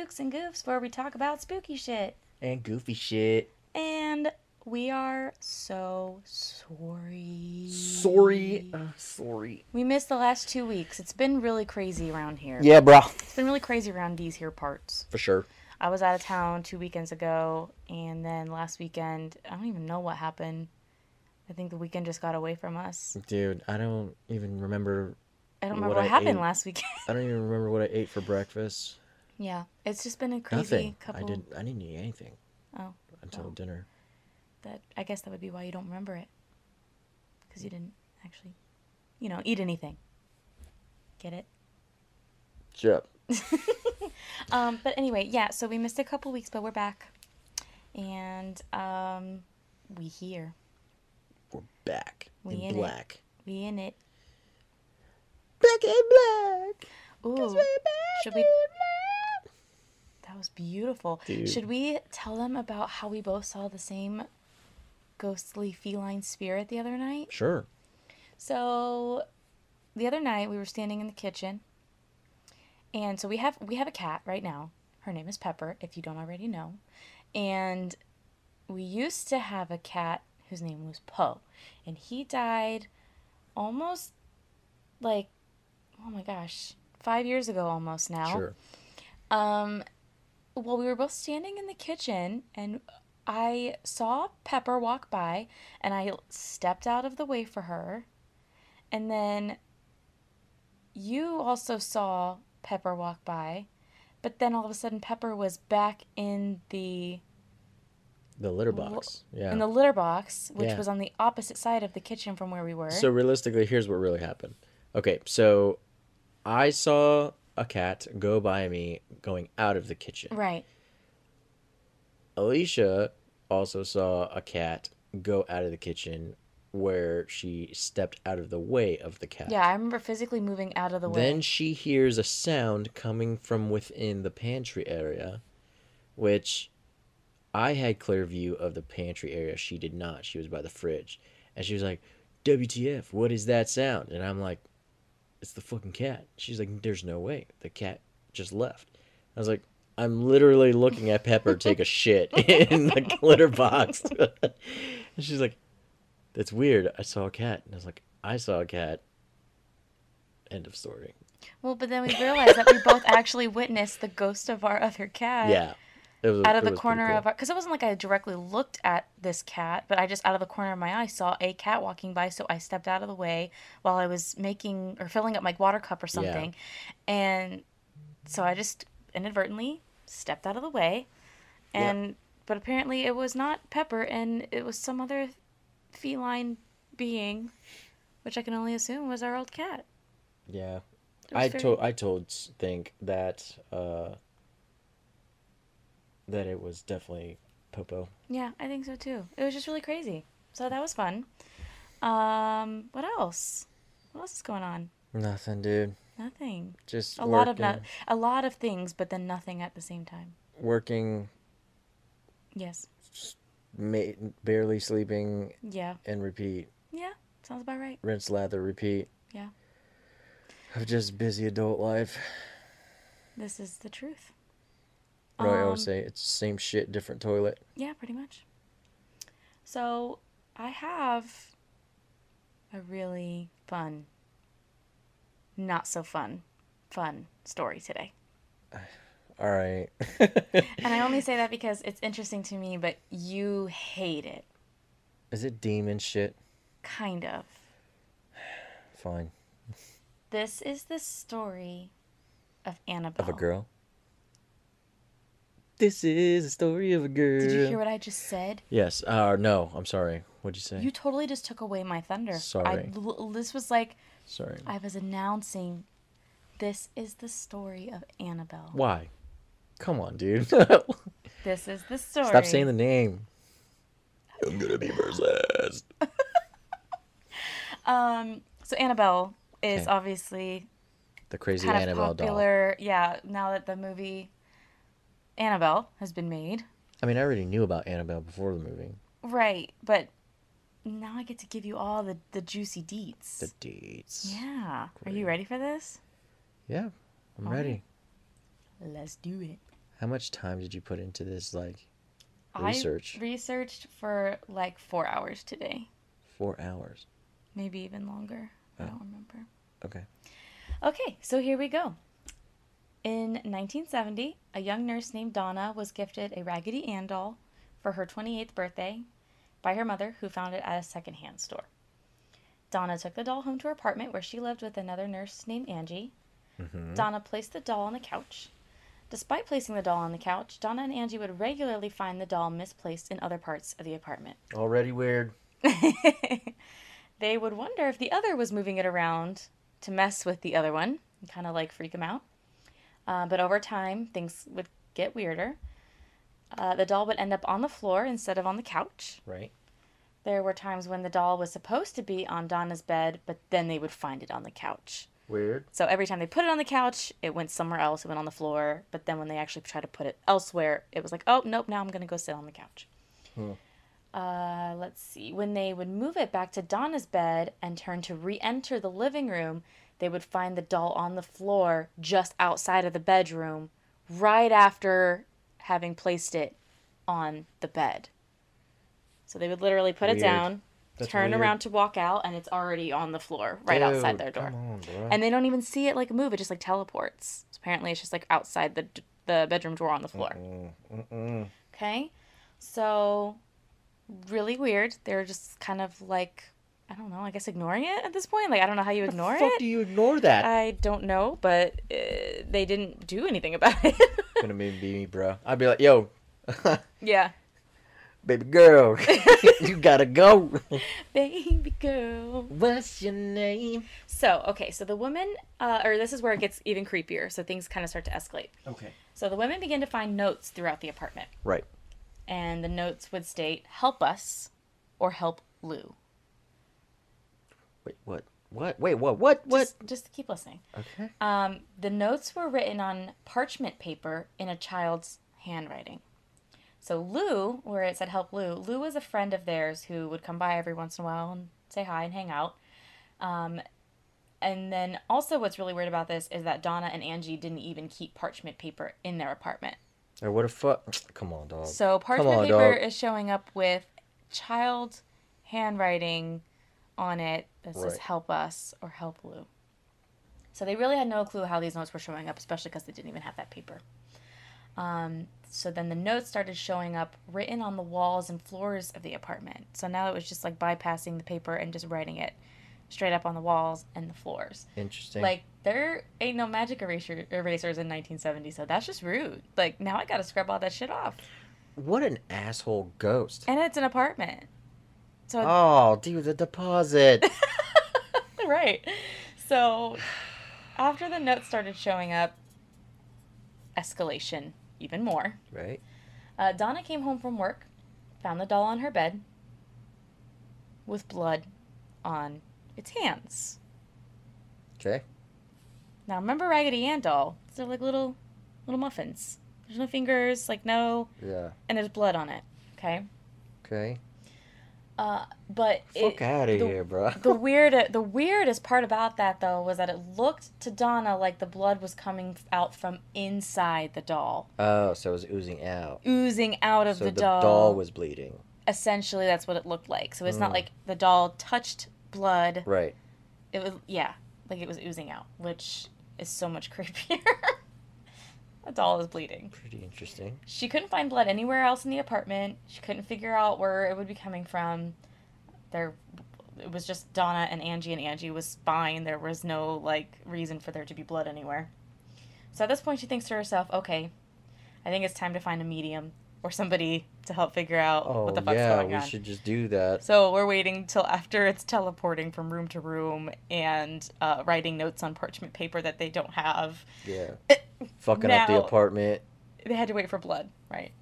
Spooks and Goofs, where we talk about spooky shit. And goofy shit. And we are so sorry. Sorry. Uh, sorry. We missed the last two weeks. It's been really crazy around here. Yeah, bro. It's been really crazy around these here parts. For sure. I was out of town two weekends ago, and then last weekend, I don't even know what happened. I think the weekend just got away from us. Dude, I don't even remember. I don't remember what, I happened ate. last weekend. I don't even remember what I ate for breakfast. Yeah, it's just been a crazy Nothing. couple. I didn't. I didn't eat anything Oh, until well. dinner. that I guess that would be why you don't remember it, because you didn't actually, you know, eat anything. Get it? Yep. Um, but anyway, yeah. So we missed a couple weeks, but we're back, and um, we here, We're back We in in it. black. we in it. Black and black. Ooh, should we? That was beautiful. Dude. Should we tell them about how we both saw the same ghostly feline spirit the other night? Sure. So, the other night we were standing in the kitchen, and so we have we have a cat right now. Her name is Pepper, if you don't already know, and we used to have a cat whose name was Poe, and he died almost like oh my gosh five years ago almost now. Sure. Um, well, we were both standing in the kitchen, and I saw Pepper walk by, and I stepped out of the way for her. And then you also saw Pepper walk by, but then all of a sudden, Pepper was back in the The litter box. Yeah. in the litter box, which Yeah. was on the opposite side of the kitchen from where we were. So realistically, here's what really happened. Okay, so I saw a cat go by me going out of the kitchen. right. Alicia also saw a cat go out of the kitchen where she stepped out of the way of the cat. Yeah, I remember physically moving out of the way. Then she hears a sound coming from within the pantry area, which I had clear view of the pantry area. She did not. She was by the fridge. And she was like, WTF, what is that sound? And I'm like, it's the fucking cat. She's like, there's no way. The cat just left. I was like, I'm literally looking at Pepper take a shit in the litter box. and she's like, that's weird. I saw a cat. And I was like, I saw a cat. End of story. Well, but then we realized that we both actually witnessed the ghost of our other cat. Yeah. Was, Out of the corner cool. of our, because it wasn't like I directly looked at this cat, but I just out of the corner of my eye saw a cat walking by, so I stepped out of the way while I was making or filling up my water cup or something, and so I just inadvertently stepped out of the way, Yeah. and but apparently it was not Pepper, and it was some other feline being, which I can only assume was our old cat. Yeah. I told I told think that uh that it was definitely Popo. Yeah, I think so too. It was just really crazy. So that was fun. Um, what else? What else is going on? Nothing, dude. Nothing. Just A working, lot of no- a lot of things, but then nothing at the same time. working, Yes. ma- barely sleeping, Yeah. and repeat. Yeah. Sounds about right. Rinse, lather, repeat. Yeah. Of just busy adult life. This is the truth. I Um, always say? It's the same shit, different toilet. Yeah, pretty much. So I have a really fun, not so fun, fun story today. All right. And I only say that because it's interesting to me, but you hate it. Is it demon shit? Kind of. Fine. This is the story of Annabelle. Of a girl. This is a story of a girl. Did you hear what I just said? Yes. Uh, no, I'm sorry. What'd you say? You totally just took away my thunder. Sorry. l- this was like Sorry. I was announcing this is the story of Annabelle. Why? Come on, dude. This is the story. Stop saying the name. I'm gonna be possessed. Um, so Annabelle is Okay. obviously The crazy kind of Annabelle doll. popular. Yeah, now that the movie Annabelle has been made. I mean, I already knew about Annabelle before the movie. Right, but now I get to give you all the, the juicy deets. The deets. yeah. Are you ready for this? Yeah, I'm All ready. right. Let's do it. How much time did you put into this like I research? researched for like four hours today, Four hours. maybe even longer. I Oh. don't remember. Okay. Okay, so here we go. In 1970, a young nurse named Donna was gifted a Raggedy Ann doll for her 28th birthday by her mother, who found it at a secondhand store. Donna took the doll home to her apartment where she lived with another nurse named Angie. Mm-hmm. Donna placed the doll on the couch. Despite placing the doll on the couch, Donna and Angie would regularly find the doll misplaced in other parts of the apartment. Already weird. they would wonder if the other was moving it around to mess with the other one kind of like freak him out. Uh, but over time, things would get weirder. Uh, the doll would end up on the floor instead of on the couch. Right. There were times when the doll was supposed to be on Donna's bed, but then they would find it on the couch. Weird. So every time they put it on the couch, it went somewhere else. It went on the floor. But then when they actually tried to put it elsewhere, it was like, oh, nope, now I'm going to go sit on the couch. Hmm. Uh, let's see. When they would move it back to Donna's bed and turn to re enter the living room, they would find the doll on the floor just outside of the bedroom right after having placed it on the bed. So they would literally put Weird. it down, That's turn weird. around to walk out, and it's already on the floor right outside their door on, and they don't even see it like move. It just like teleports. So apparently, it's just like outside the the bedroom door on the floor. Mm, mm-mm. Okay, so really weird. They're just kind of like I don't know. I guess ignoring it at this point. Like I don't know how you ignore it. Fuck it. do you ignore that? I don't know, but uh, they didn't do anything about it. Gonna be me, bro. I'd be like, yo, yeah, baby girl, you gotta go. baby girl. What's your name? So okay, so the woman, uh, or this is where it gets even creepier. So things kind of start to escalate. Okay. So the women begin to find notes throughout the apartment. Right. and the notes would state help us or help lou Wait, what? What? Wait, what? What? What? just, just keep listening Okay. um, the notes were written on parchment paper in a child's handwriting so lou where it said help lou lou was a friend of theirs who would come by every once in a while and say hi and hang out um, and then also what's really weird about this is that donna and angie didn't even keep parchment paper in their apartment Or what the fuck? Come on, dog. So parchment on, paper dog. is showing up with child handwriting on it that says Right. "Help us" or "Help Lou." So they really had no clue how these notes were showing up, especially because they didn't even have that paper. Um, so then the notes started showing up written on the walls and floors of the apartment. So now it was just like bypassing the paper and just writing it straight up on the walls and the floors. Interesting. Like there ain't no magic eraser erasers in 1970, so that's just rude. Like now I gotta scrub all that shit off. what an asshole ghost. And it's an apartment. So Oh, dude, the deposit. right. So after the notes started showing up, escalation even more. right. Uh, Donna came home from work, found the doll on her bed with blood on its hands. Okay. Now remember Raggedy Ann doll? They're like little little muffins. There's no fingers, like no, Yeah. and there's blood on it. Okay. Okay. Uh, but Fuck it, out of the- here, bro. the weird the weirdest part about that though was that it looked to Donna like the blood was coming out from inside the doll, oh, so it was oozing out. oozing out of so the, the doll. doll was bleeding. essentially that's what it looked like. So it's not Mm. like the doll touched blood. Right. It was yeah, like it was oozing out, which is so much creepier. The doll is bleeding. Pretty interesting. She couldn't find blood anywhere else in the apartment. She couldn't figure out where it would be coming from. There it was just Donna and Angie and Angie was fine. There was no like reason for there to be blood anywhere. So at this point she thinks to herself, "Okay, I think it's time to find a medium or somebody to help figure out Oh, what the fuck's yeah, going we should just do that. So we're waiting till after it's teleporting from room to room and uh, writing notes on parchment paper that they don't have. Yeah. Fucking up the apartment. they had to wait for blood, right?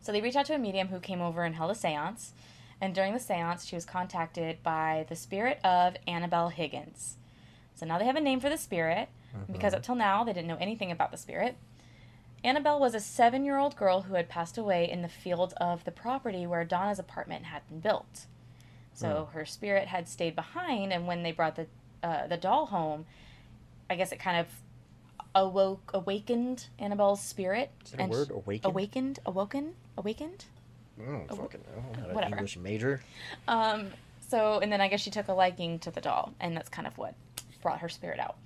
So they reached out to a medium who came over and held a seance. And during the seance, she was contacted by the spirit of Annabelle Higgins. So now they have a name for the spirit, because up till now they didn't know anything about the spirit. Annabelle was a seven year old girl who had passed away in the field of the property where Donna's apartment had been built. So her spirit had stayed behind, and when they brought the, uh, the doll home, I guess it kind of awoke awakened Annabelle's spirit. Is that a word? Awakened? Awakened, awoken, awakened. I don't fucking know. I'm not an Whatever. English major. Um, so, and then I guess she took a liking to the doll, and that's kind of what brought her spirit out.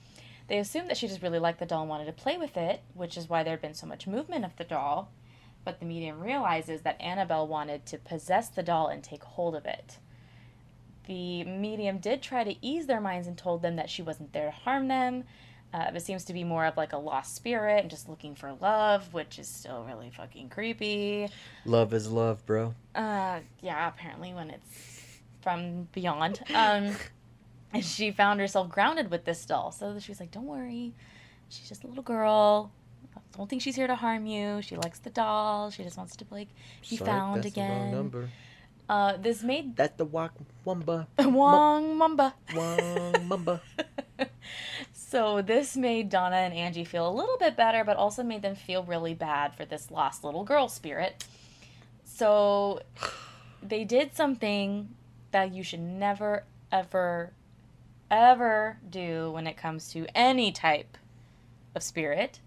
They assumed that she just really liked the doll and wanted to play with it, which is why there had been so much movement of the doll. But the medium realizes that Annabelle wanted to possess the doll and take hold of it. The medium did try to ease their minds and told them that she wasn't there to harm them. Uh, but seems to be more of like a lost spirit and just looking for love, which is still really fucking creepy. Love is love, bro. Uh, yeah, apparently when it's from beyond. Um, and she found herself grounded with this doll. So she was like, "Don't worry, she's just a little girl. Don't think she's here to harm you. She likes the doll. She just wants to like be Sorry, found that's The wrong again." number. Uh, this made That's the walk wumba. Wong Mumba. Wong mumba. So this made Donna and Angie feel a little bit better, but also made them feel really bad for this lost little girl spirit. So they did something that you should never, ever, ever do when it comes to any type of spirit.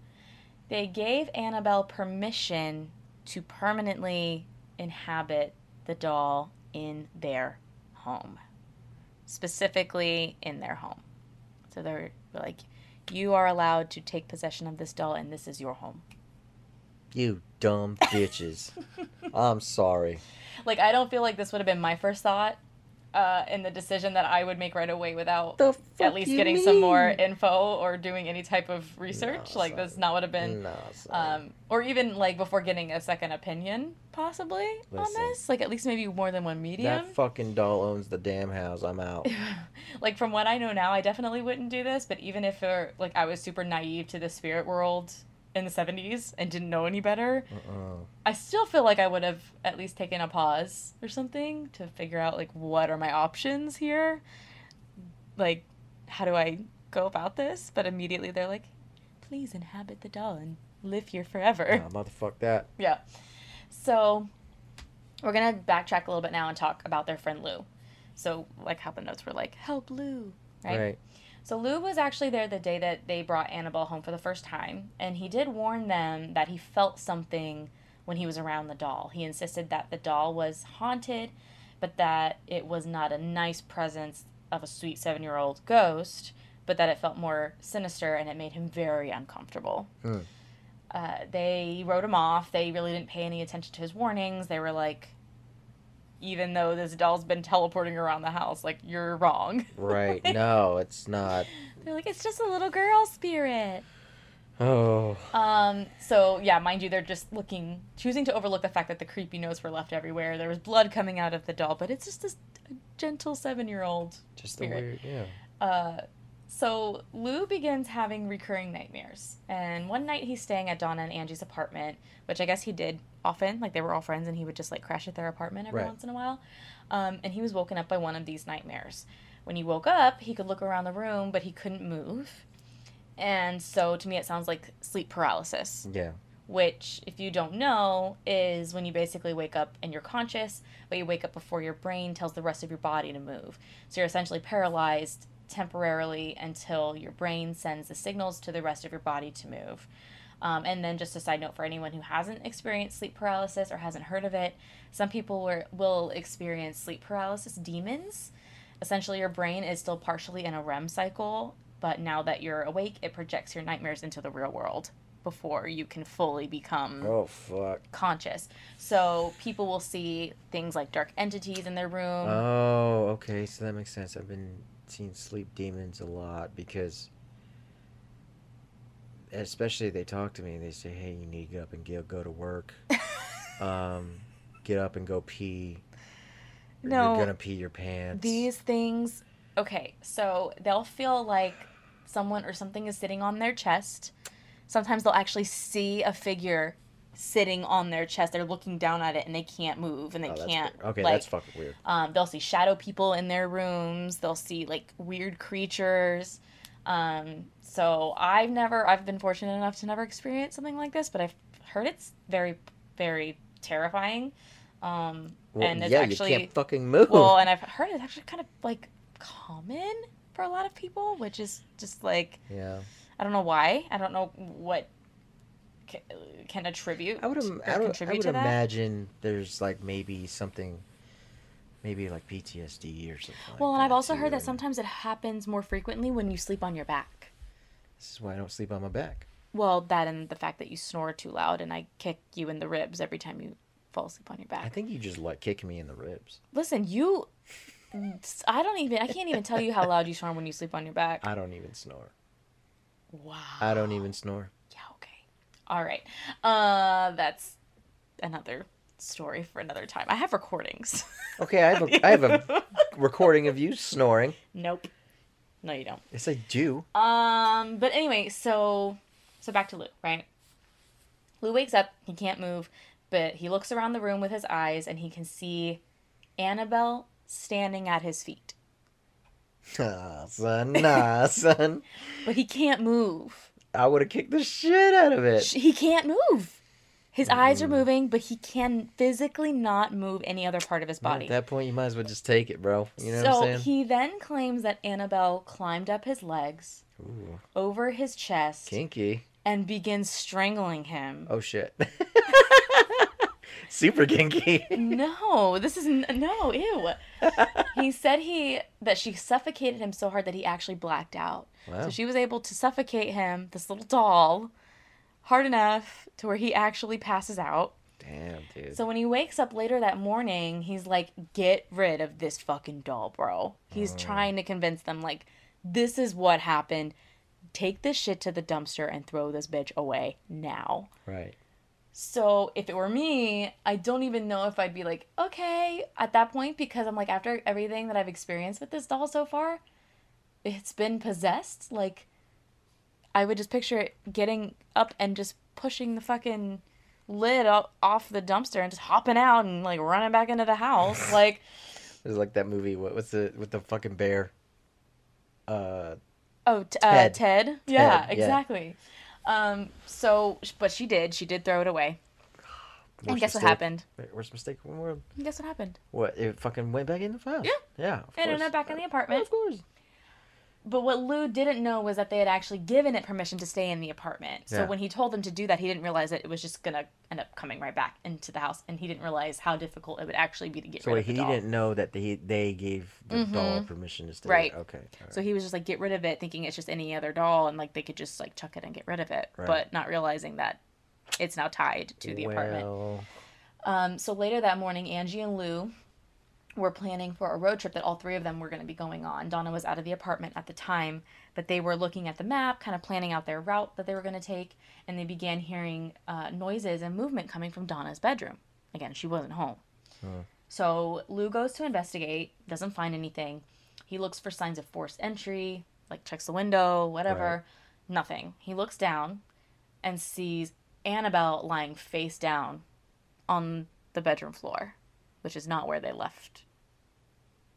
They gave Annabelle permission to permanently inhabit the doll in their home, specifically in their home. So they're like, you are allowed to take possession of this doll, and this is your home. You dumb bitches. I'm sorry. Like, I don't feel like this would have been my first thought uh, in the decision that I would make right away without at least you getting some more info or doing any type of research. No, like, son. that's not would have been. Nah, sorry. Um, or even like before getting a second opinion, possibly on this. Like at least maybe more than one medium. that fucking doll owns the damn house. I'm out. like from what I know now, I definitely wouldn't do this. But even if it, like I was super naive to the spirit world in the '70s and didn't know any better, Uh-uh. I still feel like I would have at least taken a pause or something to figure out like what are my options here. Like, how do I go about this? But immediately they're like, please inhabit the doll and live here forever. Nah, motherfuck that. Yeah. So we're gonna backtrack a little bit now and talk about their friend Lou. So like how the notes were like, help Lou, right? Right. So Lou was actually there the day that they brought Annabelle home for the first time, and he did warn them that he felt something when he was around the doll. He insisted that the doll was haunted, but that it was not a nice presence of a sweet seven year old ghost, but that it felt more sinister and it made him very uncomfortable. Uh, they wrote him off. They really didn't pay any attention to his warnings. They were like, even though this doll's been teleporting around the house, like, you're wrong. Right. No, it's not. They're like, it's just a little girl spirit. Oh. Um, so yeah, mind you, they're just looking, choosing to overlook the fact that the creepy notes were left everywhere. There was blood coming out of the doll, but it's just this gentle seven-year-old. Just the Spirit. weird. Yeah. Uh, so Lou begins having recurring nightmares, and one night he's staying at Donna and Angie's apartment, which I guess he did often. Like they were all friends, and he would just like crash at their apartment every Right. once in a while. Um, and he was woken up by one of these nightmares. When he woke up, he could look around the room, but he couldn't move. And so to me, it sounds like sleep paralysis Yeah. which, if you don't know, is when you basically wake up and you're conscious, but you wake up before your brain tells the rest of your body to move. So you're essentially paralyzed temporarily until your brain sends the signals to the rest of your body to move. Um, and then, just a side note for anyone who hasn't experienced sleep paralysis or hasn't heard of it, some people were, will experience sleep paralysis demons. Essentially, your brain is still partially in a REM cycle, but now that you're awake, it projects your nightmares into the real world before you can fully become Oh fuck. conscious. So people will see things like dark entities in their room. Oh, okay. So that makes sense. I've been seeing sleep demons a lot because, especially they talk to me. and They say, "Hey, you need to get up and get, go to work. um, get up and go pee. No, you're gonna pee your pants." These things, okay, so they'll feel like someone or something is sitting on their chest. Sometimes they'll actually see a figure sitting on their chest. They're looking down at it and they can't move and they Oh, can't. weird. Okay, like, that's fucking weird. Um, they'll see shadow people in their rooms. They'll see like weird creatures. Um, so I've never, I've been fortunate enough to never experience something like this, but I've heard it's very, very terrifying. Um, Well, and it's yeah, actually you can't fucking move. well, and I've heard it's actually kind of like common for a lot of people, which is just like yeah. I don't know why. I don't know what ca- can attribute. I would, im- I would, I would imagine there's like maybe something, maybe like PTSD or something. like Well, and I've also too, heard that sometimes it happens more frequently when you sleep on your back. This is why I don't sleep on my back. Well, that and the fact that you snore too loud and I kick you in the ribs every time you fall asleep on your back. I think you just like kick me in the ribs. Listen, you. I don't even. I can't even tell you how loud you snore when you sleep on your back. I don't even snore. Wow. I don't even snore. All right. Uh, that's another story for another time. I have recordings. Okay, I have a, I have a recording of you snoring. nope. No, you don't. Yes, I do. Um, but anyway, so so back to Lou, right? Lou wakes up, he can't move, but he looks around the room with his eyes and he can see Annabelle standing at his feet. Nah, son, nah, son. But he can't move. I would have kicked the shit out of it. He can't move. His eyes are mm. moving, but he can physically not move any other part of his body. At that point, you might as well just take it, bro. You know so what I'm saying? he then claims that Annabelle climbed up his legs, Ooh, over his chest, kinky. and begins strangling him. Oh shit. Super kinky. No, this is n- no, ew. he said he that she suffocated him so hard that he actually blacked out. Wow. So she was able to suffocate him, this little doll, hard enough to where he actually passes out. Damn, dude. So when he wakes up later that morning, he's like, "Get rid of this fucking doll, bro." He's oh. trying to convince them like, "This is what happened. Take this shit to the dumpster and throw this bitch away now." right. So if it were me, I don't even know if I'd be like, okay, at that point, because I'm like, after everything that I've experienced with this doll so far, it's been possessed. Like, I would just picture it getting up and just pushing the fucking lid off the dumpster and just hopping out and like running back into the house. Like, It's like that movie. What, what's the with the fucking bear? Uh, oh, t- uh, Ted. Ted. Yeah, yeah. exactly. Um, so, but she did. She did throw it away. And guess what happened? Worst mistake in the world. And guess what happened? What? It fucking went back in the house. Yeah. Yeah. Of And course. ended up back in the apartment. of course. But what Lou didn't know was that they had actually given it permission to stay in the apartment. So Yeah. when he told them to do that, he didn't realize that it was just gonna end up coming right back into the house, and he didn't realize how difficult it would actually be to get So rid of the he didn't know that they they gave the doll permission to stay. Right. Okay. right. So he was just like, get rid of it, thinking it's just any other doll, and like they could just like chuck it and get rid of it, Right. but not realizing that it's now tied to the apartment. Um, so later that morning, Angie and Lou were planning for a road trip that all three of them were going to be going on. Donna was out of the apartment at the time, but they were looking at the map, kind of planning out their route that they were going to take, and they began hearing uh, noises and movement coming from Donna's bedroom. Again, she wasn't home. So Lou goes to investigate, doesn't find anything. He looks for signs of forced entry, like checks the window, whatever. Nothing. He looks down and sees Annabelle lying face down on the bedroom floor, which is not where they left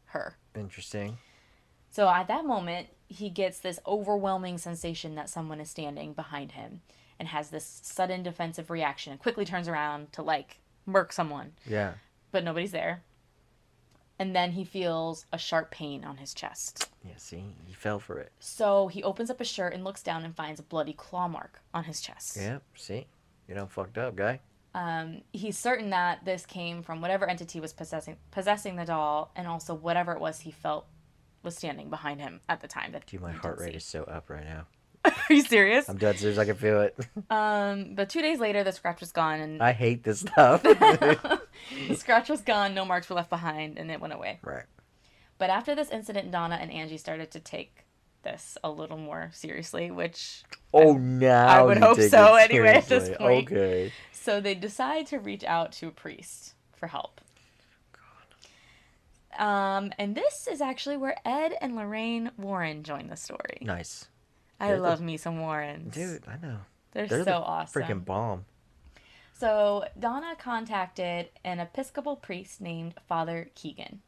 her. interesting. So at that moment, he gets this overwhelming sensation that someone is standing behind him and has this sudden defensive reaction and quickly turns around to like murk someone, Yeah. but nobody's there. And then he feels a sharp pain on his chest. Yeah. See, he fell for it. So he opens up his shirt and looks down and finds a bloody claw mark on his chest. Yeah. See, you know, fucked up guy. Um, he's certain that this came from whatever entity was possessing possessing the doll, and also whatever it was he felt was standing behind him at the time. That Dude, my heart rate is so up right now. Are you serious? I'm dead serious. I can feel it. Um, but two days later, the scratch was gone, and I hate this stuff. the scratch was gone. No marks were left behind, and it went away. right. But after this incident, Donna and Angie started to take this a little more seriously, which Oh, now I would hope so anyway at this point. Okay. So they decide to reach out to a priest for help. Um, and this is actually where Ed and Lorraine Warren join the story. Nice, I They're the- love me some Warrens. dude. I know. they're, They're so the awesome. freaking bomb. So Donna contacted an Episcopal priest named Father Keegan.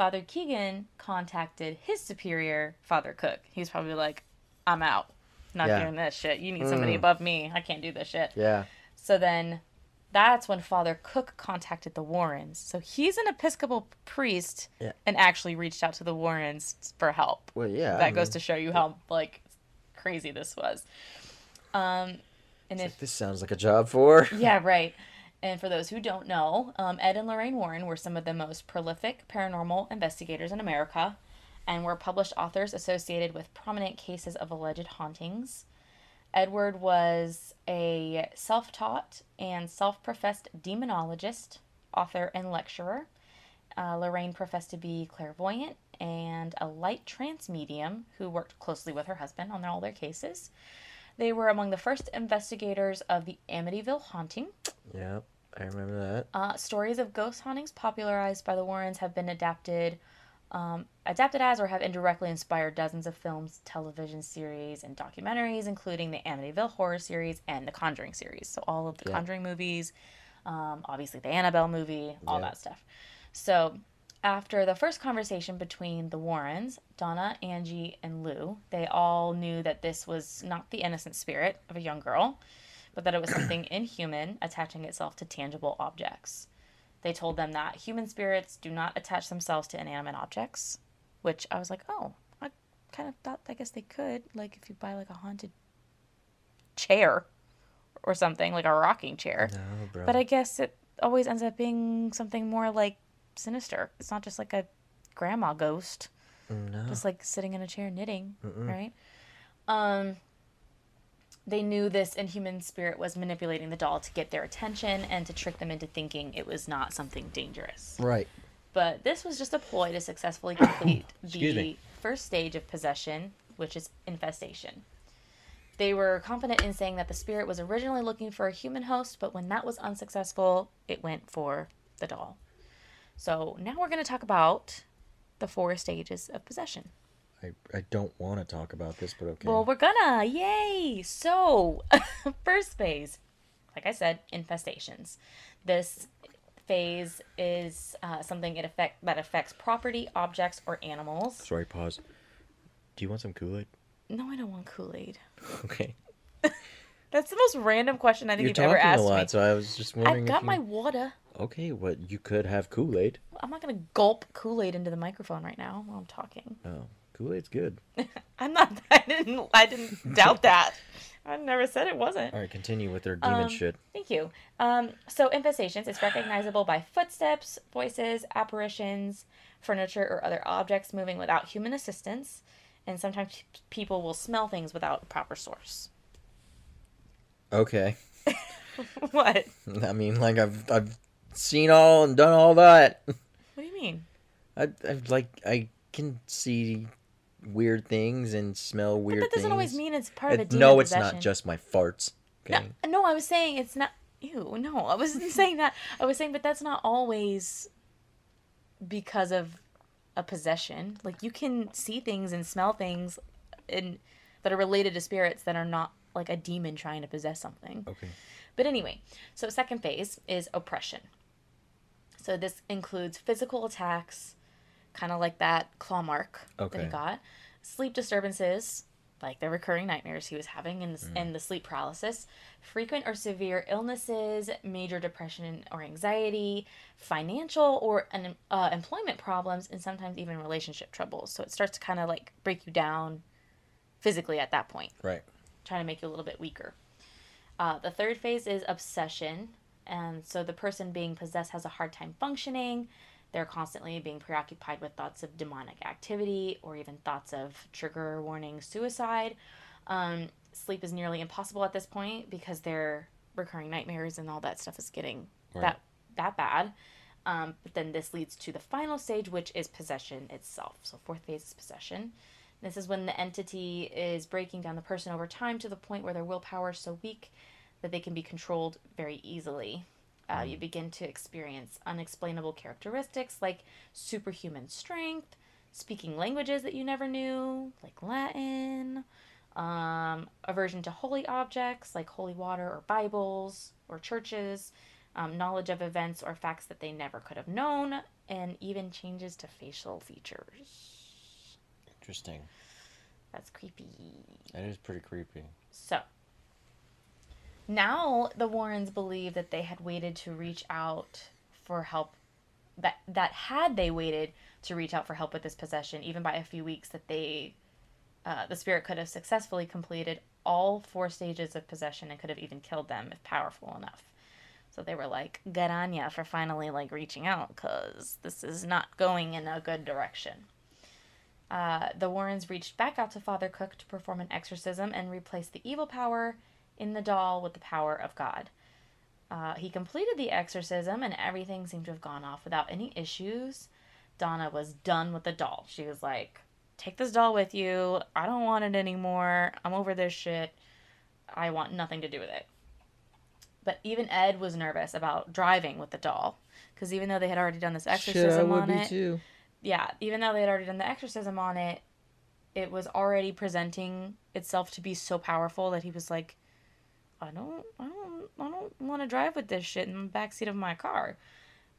Father Keegan contacted his superior, Father Cook. He was probably like, I'm out. Not Yeah. doing this shit. You need somebody Mm. above me. I can't do this shit. Yeah. So then that's when Father Cook contacted the Warrens. So he's an Episcopal priest Yeah. and actually reached out to the Warrens for help. Well, yeah. that I goes mean, to show you how like crazy this was. Um, and It's if like, this sounds like a job for. yeah, right. And for those who don't know, um, Ed and Lorraine Warren were some of the most prolific paranormal investigators in America and were published authors associated with prominent cases of alleged hauntings. Edward was a self taught and self professed demonologist, author, and lecturer. Uh, Lorraine professed to be clairvoyant and a light trance medium who worked closely with her husband on all their cases. They were among the first investigators of the Amityville haunting. Yep, I remember that. Uh, stories of ghost hauntings popularized by the Warrens have been adapted, um, adapted as or have indirectly inspired dozens of films, television series, and documentaries, including the Amityville horror series and the Conjuring series. So all of the Yeah. Conjuring movies, um, obviously the Annabelle movie, all Yeah. that stuff. So after the first conversation between the Warrens, Donna, Angie, and Lou, they all knew that this was not the innocent spirit of a young girl, but that it was something inhuman attaching itself to tangible objects. They told them that human spirits do not attach themselves to inanimate objects, which I was like, oh, I kind of thought, I guess they could. Like if you buy like a haunted chair or something, like a rocking chair. No. But I guess it always ends up being something more like sinister. It's not just like a grandma ghost, no. just like sitting in a chair knitting, Mm-mm. right? Um, they knew this inhuman spirit was manipulating the doll to get their attention and to trick them into thinking it was not something dangerous. Right. But this was just a ploy to successfully complete the me. first stage of possession, which is infestation. They were confident in saying that the spirit was originally looking for a human host, but when that was unsuccessful, it went for the doll. So now we're going to talk about the four stages of possession. I, I don't want to talk about this, but okay. Well, we're gonna. Yay! So, first phase, like I said, infestations. This phase is uh, something it affect that affects property, objects, or animals. Sorry, pause. Do you want some Kool Aid? No, I don't want Kool Aid. Okay. That's the most random question I think You're you've ever asked a lot, me. so I was just wondering. I got you... my water. Okay, well, you could have Kool Aid. I'm not gonna gulp Kool Aid into the microphone right now while I'm talking. Oh, Kool Aid's good. I'm not. I didn't. I didn't doubt that. I never said it wasn't. All right, continue with their demon Um, shit. Thank you. Um, so infestations is recognizable by footsteps, voices, apparitions, furniture, or other objects moving without human assistance, and sometimes people will smell things without a proper source. Okay. what? I mean, like I've I've seen all and done all that. What do you mean? I I like I can see weird things and smell weird things. But that doesn't things. always mean it's part of a It- demon no, it's possession. not just my farts. Okay. No, no, I was saying it's not. Ew, no, I wasn't saying that. I was saying, but that's not always because of a possession. Like you can see things and smell things, and that are related to spirits that are not like a demon trying to possess something. Okay. But anyway, so second phase is oppression. So this includes physical attacks, kind of like that claw mark that he got, sleep disturbances, like the recurring nightmares he was having, and, and the sleep paralysis, frequent or severe illnesses, major depression or anxiety, financial or un, uh, employment problems, and sometimes even relationship troubles. So it starts to kind of like break you down physically at that point Right. trying to make you a little bit weaker. Uh, the third phase is obsession. And so the person being possessed has a hard time functioning. They're constantly being preoccupied with thoughts of demonic activity or even thoughts of trigger warning suicide. Um, sleep is nearly impossible at this point because their recurring nightmares and all that stuff is getting Right. that that bad. Um, but then this leads to the final stage, which is possession itself. So fourth phase is possession. This is when the entity is breaking down the person over time to the point where their willpower is so weak that they can be controlled very easily. Uh, you begin to experience unexplainable characteristics like superhuman strength, speaking languages that you never knew, like Latin, um, aversion to holy objects like holy water or Bibles or churches, um, knowledge of events or facts that they never could have known, and even changes to facial features. Interesting. That's creepy. That is pretty creepy. So, now the Warrens believe that they had waited to reach out for help. That that had they waited to reach out for help with this possession, even by a few weeks, that they uh, the spirit could have successfully completed all four stages of possession and could have even killed them if powerful enough. So they were like, "Good on ya for finally like reaching out, cause this is not going in a good direction." Uh, the Warrens reached back out to Father Cook to perform an exorcism and replace the evil power in the doll with the power of God. Uh, he completed the exorcism and everything seemed to have gone off without any issues. Donna was done with the doll. She was like, Take this doll with you. I don't want it anymore. I'm over this shit. I want nothing to do with it. But even Ed was nervous about driving with the doll because even though they had already done this exorcism Shit, I would on be it, too. yeah, even though they had already done the exorcism on it, it was already presenting itself to be so powerful that he was like, I don't, I don't, I don't want to drive with this shit in the backseat of my car.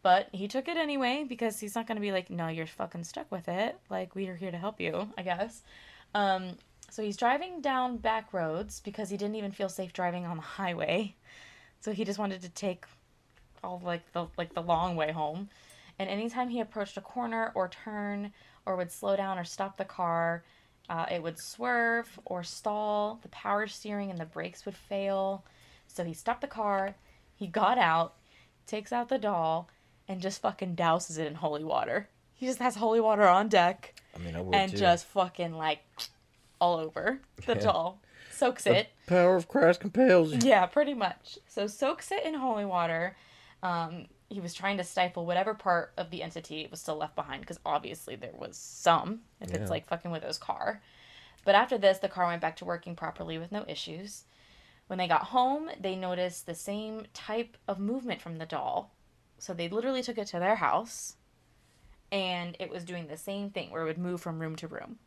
But he took it anyway because he's not gonna be like, no, you're fucking stuck with it. Like we are here to help you, I guess. Um, so he's driving down back roads because he didn't even feel safe driving on the highway. So he just wanted to take all like the like the long way home. And anytime he approached a corner or turn or would slow down or stop the car, uh, it would swerve or stall. The power steering and the brakes would fail. So he stopped the car. He got out, takes out the doll, and just fucking douses it in holy water. He just has holy water on deck I mean, I would and too. just fucking like all over the Yeah. doll. Soaks the it. power of Christ compels you. Yeah, pretty much. So soaks it in holy water. Um, he was trying to stifle whatever part of the entity was still left behind because obviously there was some if Yeah. it's like fucking with his car. But after this, the car went back to working properly with no issues. When they got home, they noticed the same type of movement from the doll. So they literally took it to their house and it was doing the same thing where it would move from room to room,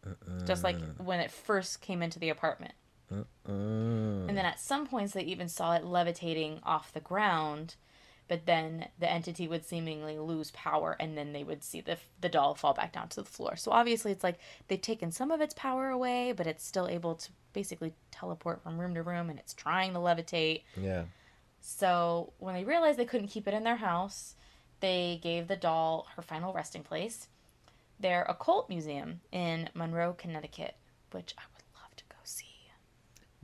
just like when it first came into the apartment. Mm. And then at some points, they even saw it levitating off the ground, but then the entity would seemingly lose power, and then they would see the, the doll fall back down to the floor. So obviously, it's like they've taken some of its power away, but it's still able to basically teleport from room to room, and it's trying to levitate. Yeah. So when they realized they couldn't keep it in their house, they gave the doll her final resting place, their occult museum in Monroe, Connecticut, which I would love to go see.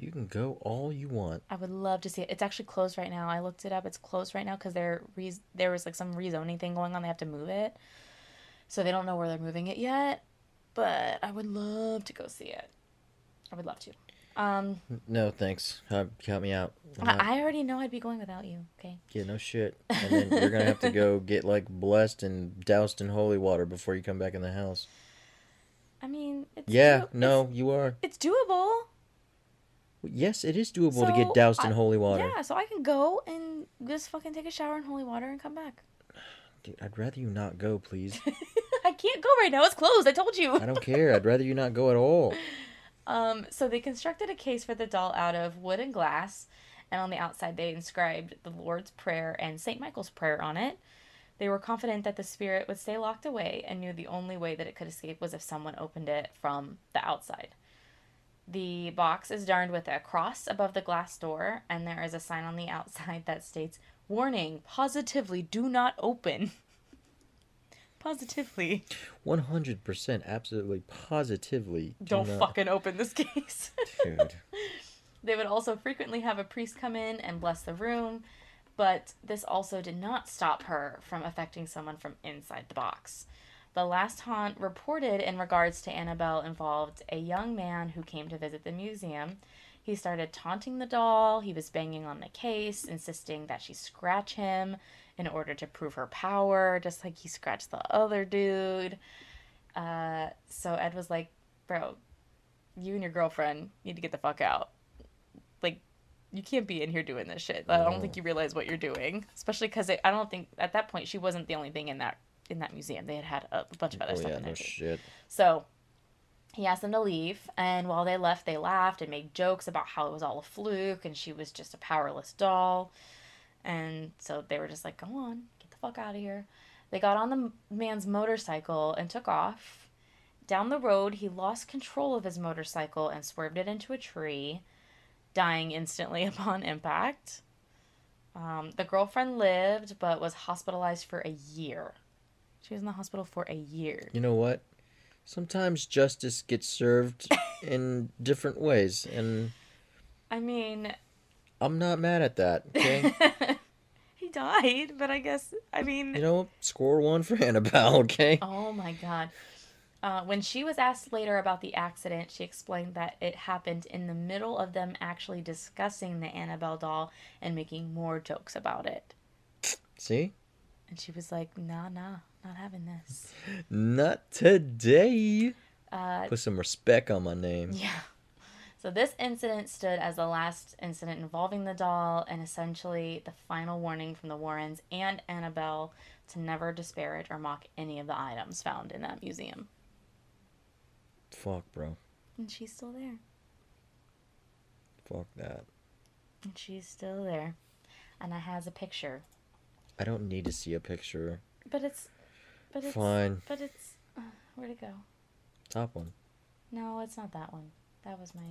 You can go all you want. I would love to see it. It's actually closed right now. I looked it up. It's closed right now because there re- there was like some rezoning thing going on. They have to move it, so they don't know where they're moving it yet. But I would love to go see it. I would love to. Um, No, thanks. Uh, count me out. Not- I, already know I'd be going without you. Okay. Yeah, no shit. And then you're gonna have to go get like blessed and doused in holy water before you come back in the house. I mean, it's Yeah, do- no, you are. it's doable. Yes, it is doable to get doused in holy water. Yeah, so I can go and just fucking take a shower in holy water and come back. Dude, I'd rather you not go, please. I can't go right now. It's closed. I told you. I don't care. I'd rather you not go at all. Um, so they constructed a case for the doll out of wood and glass, and on the outside they inscribed the Lord's Prayer and St. Michael's Prayer on it. They were confident that the spirit would stay locked away and knew the only way that it could escape was if someone opened it from the outside. The box is darned with a cross above the glass door, and there is a sign on the outside that states, Warning, positively do not open. positively. 100% absolutely positively do Don't not- fucking open this case. dude. They would also frequently have a priest come in and bless the room, but this also did not stop her from affecting someone from inside the box. The last haunt reported in regards to Annabelle involved a young man who came to visit the museum. He started taunting the doll, he was banging on the case, insisting that she scratch him in order to prove her power, just like he scratched the other dude. Uh, so Ed was like, Bro, you and your girlfriend need to get the fuck out like you can't be in here doing this shit. I don't think you realize what you're doing, especially because I don't think at that point she wasn't the only thing in that in that museum. They had had a bunch of other Oh stuff yeah, in there no too. shit. So he asked them to leave, and while they left, they laughed and made jokes about how it was all a fluke and she was just a powerless doll. And so they were just like, "Go on, get the fuck out of here." They got on the man's motorcycle and took off. Down the road, he lost control of his motorcycle and swerved it into a tree, dying instantly upon impact. Um, the girlfriend lived but was hospitalized for a year. She was in the hospital for a year. You know what? Sometimes justice gets served in different ways, and I mean, I'm not mad at that. Okay, he died, but I guess I mean, you know, score one for Annabelle. Okay. oh my god. Uh, when she was asked later about the accident, she explained that it happened in the middle of them actually discussing the Annabelle doll and making more jokes about it. See, And she was like, nah, nah, not having this. not today. Uh, Put some respect on my name. Yeah. So this incident stood as the last incident involving the doll and essentially the final warning from the Warrens and Annabelle to never disparage or mock any of the items found in that museum. Fuck, bro. And she's still there. Fuck that. And she's still there. And I has a picture. I don't need to see a picture. But it's but it's Fine. but it's uh, where'd it go? Top one. No, it's not that one. That was my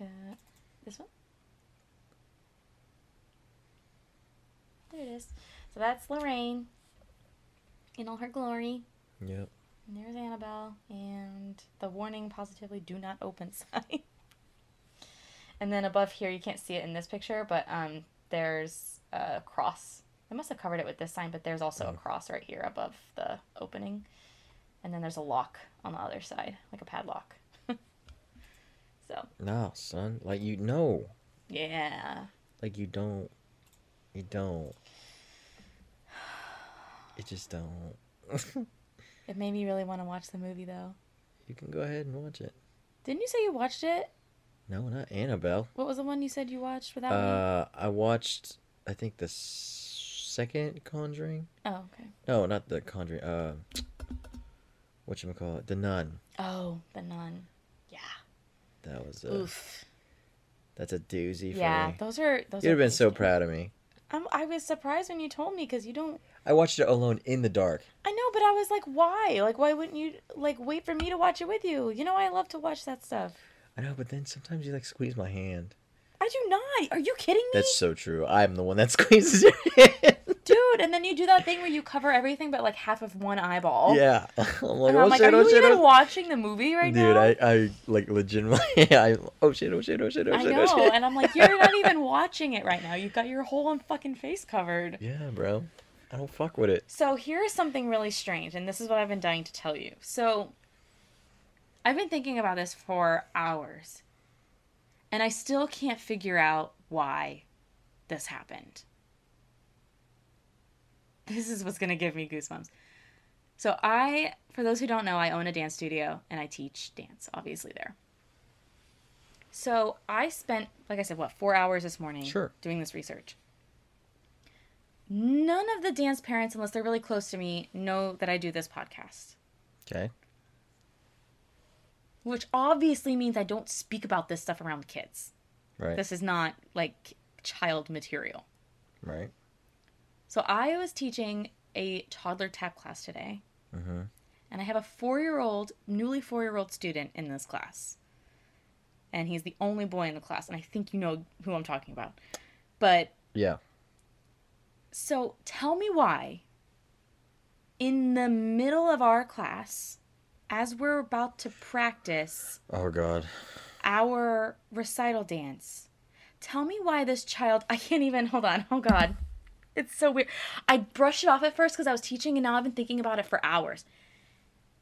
uh this one? There it is. So that's Lorraine in all her glory. Yep. And there's Annabelle and the warning positively do not open sign. and then above here you can't see it in this picture, but um there's a cross. I must have covered it with this sign, but there's also a Oh. cross right here above the opening. And then there's a lock on the other side, like a padlock. so, No, son. Like you know. yeah. Like you don't. You don't. You just don't. It made me really want to watch the movie though. you can go ahead and watch it. Didn't you say you watched it? No, not Annabelle. What was the one you said you watched without me? Uh, I watched. I think the s- second Conjuring. Oh, okay. No, not the Conjuring. Uh, what you call it? The Nun. Oh, The Nun. Yeah. That was a. Oof. That's a doozy for Yeah, me. those are those. You'd are have been so proud of me. I'm, I was surprised when you told me because you don't. I watched it alone in the dark. I know, but I was like, why? Like, why wouldn't you like wait for me to watch it with you? You know, I love to watch that stuff. I know, but then sometimes you like squeeze my hand. I do not. Are you kidding me, That's so true. I'm the one that squeezes your hand. dude? And then you do that thing where you cover everything but like half of one eyeball. Yeah. I'm like, And oh I'm like, shit, are oh you shit, even oh watching the movie right Dude, now? Dude, I, I like legitimately, I, oh shit, oh shit, oh shit, oh I shit, oh, know, oh shit. and I'm like, you're not even watching it right now. You've got your whole fucking face covered. Yeah, bro. I don't fuck with it. So here's something really strange, and this is what I've been dying to tell you. So I've been thinking about this for hours, and I still can't figure out why this happened. This is what's going to give me goosebumps. So I, for those who don't know, I own a dance studio and I teach dance, obviously there. So I spent, like I said, what, four hours this morning Sure. doing this research. None of the dance parents, unless they're really close to me, know that I do this podcast. Okay. Which obviously means I don't speak about this stuff around kids. Right. This is not like child material. Right. So I was teaching a toddler tap class today, Mm-hmm. and I have a four year old, newly four year old student in this class. And he's the only boy in the class, and I think you know who I'm talking about. But Yeah. So tell me why, in the middle of our class, as we're about to practice Oh god. our recital dance, tell me why this child, I can't even, hold on, oh God. It's so weird. I brushed it off at first because I was teaching, and now I've been thinking about it for hours.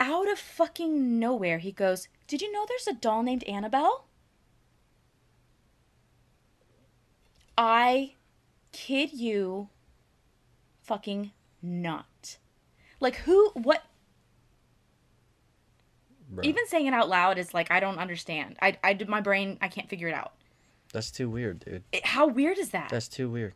Out of fucking nowhere, he goes, Did you know there's a doll named Annabelle? I kid you fucking not. Like, who, what, Even saying it out loud is like, I don't understand. I, I, did my brain, I can't figure it out. That's too weird, dude. It, how weird is that? That's too weird.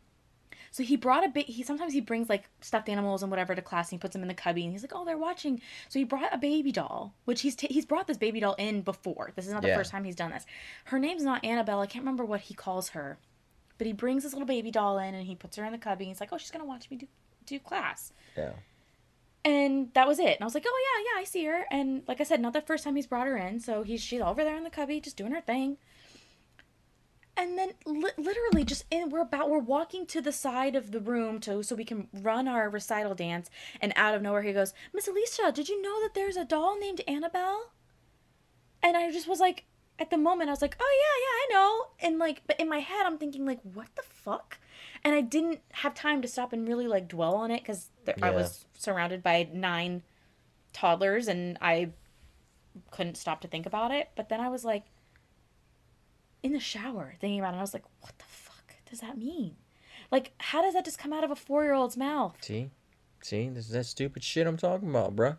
So he brought a bit. He sometimes he brings like stuffed animals and whatever to class, and he puts them in the cubby, and he's like, "Oh, they're watching." So he brought a baby doll, which he's t- he's brought this baby doll in before. This is not the Yeah. first time he's done this. Her name's not Annabelle. I can't remember what he calls her, but he brings this little baby doll in, and he puts her in the cubby. And he's like, "Oh, she's gonna watch me do do class." Yeah. And that was it. And I was like, "Oh yeah, yeah, I see her." And like I said, not the first time he's brought her in, so he's she's over there in the cubby just doing her thing. And then li- literally just in we're about we're walking to the side of the room to so we can run our recital dance and out of nowhere he goes, "Miss Alicia, did you know that there's a doll named Annabelle?" And I just was like at the moment I was like, "Oh yeah, yeah, I know." And like but in my head I'm thinking like, "What the fuck?" And I didn't have time to stop and really like dwell on it I Yeah. was surrounded by nine toddlers and I couldn't stop to think about it. But then I was like, in the shower thinking about it. And I was like, what the fuck does that mean? Like, how does that just come out of a four year old's mouth? See, see, this is that stupid shit I'm talking about, bruh.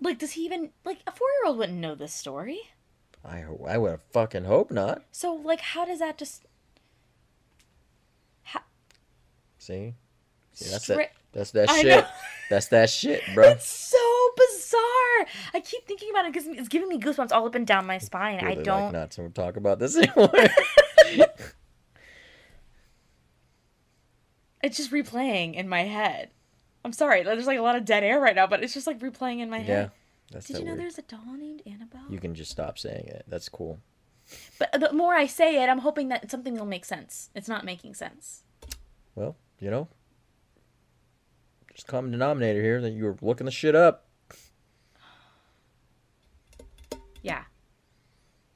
Like, does he even, like, a four year old wouldn't know this story. I I would fucking hope not. So, like, how does that just. How, See, see that's Stra- that. That's that I shit. know. That's that shit, bro. It's so bizarre. I keep thinking about it because it's giving me goosebumps all up and down my spine. I don't. like not to talk about this anymore. it's just replaying in my head. I'm sorry. There's like a lot of dead air right now, but it's just like replaying in my yeah, head. that's Did you know weird. there's a doll named Annabelle? You can just stop saying it. That's cool. But the more I say it, I'm hoping that something will make sense. It's not making sense. Well, you know, just common denominator here that you were looking the shit up. Yeah.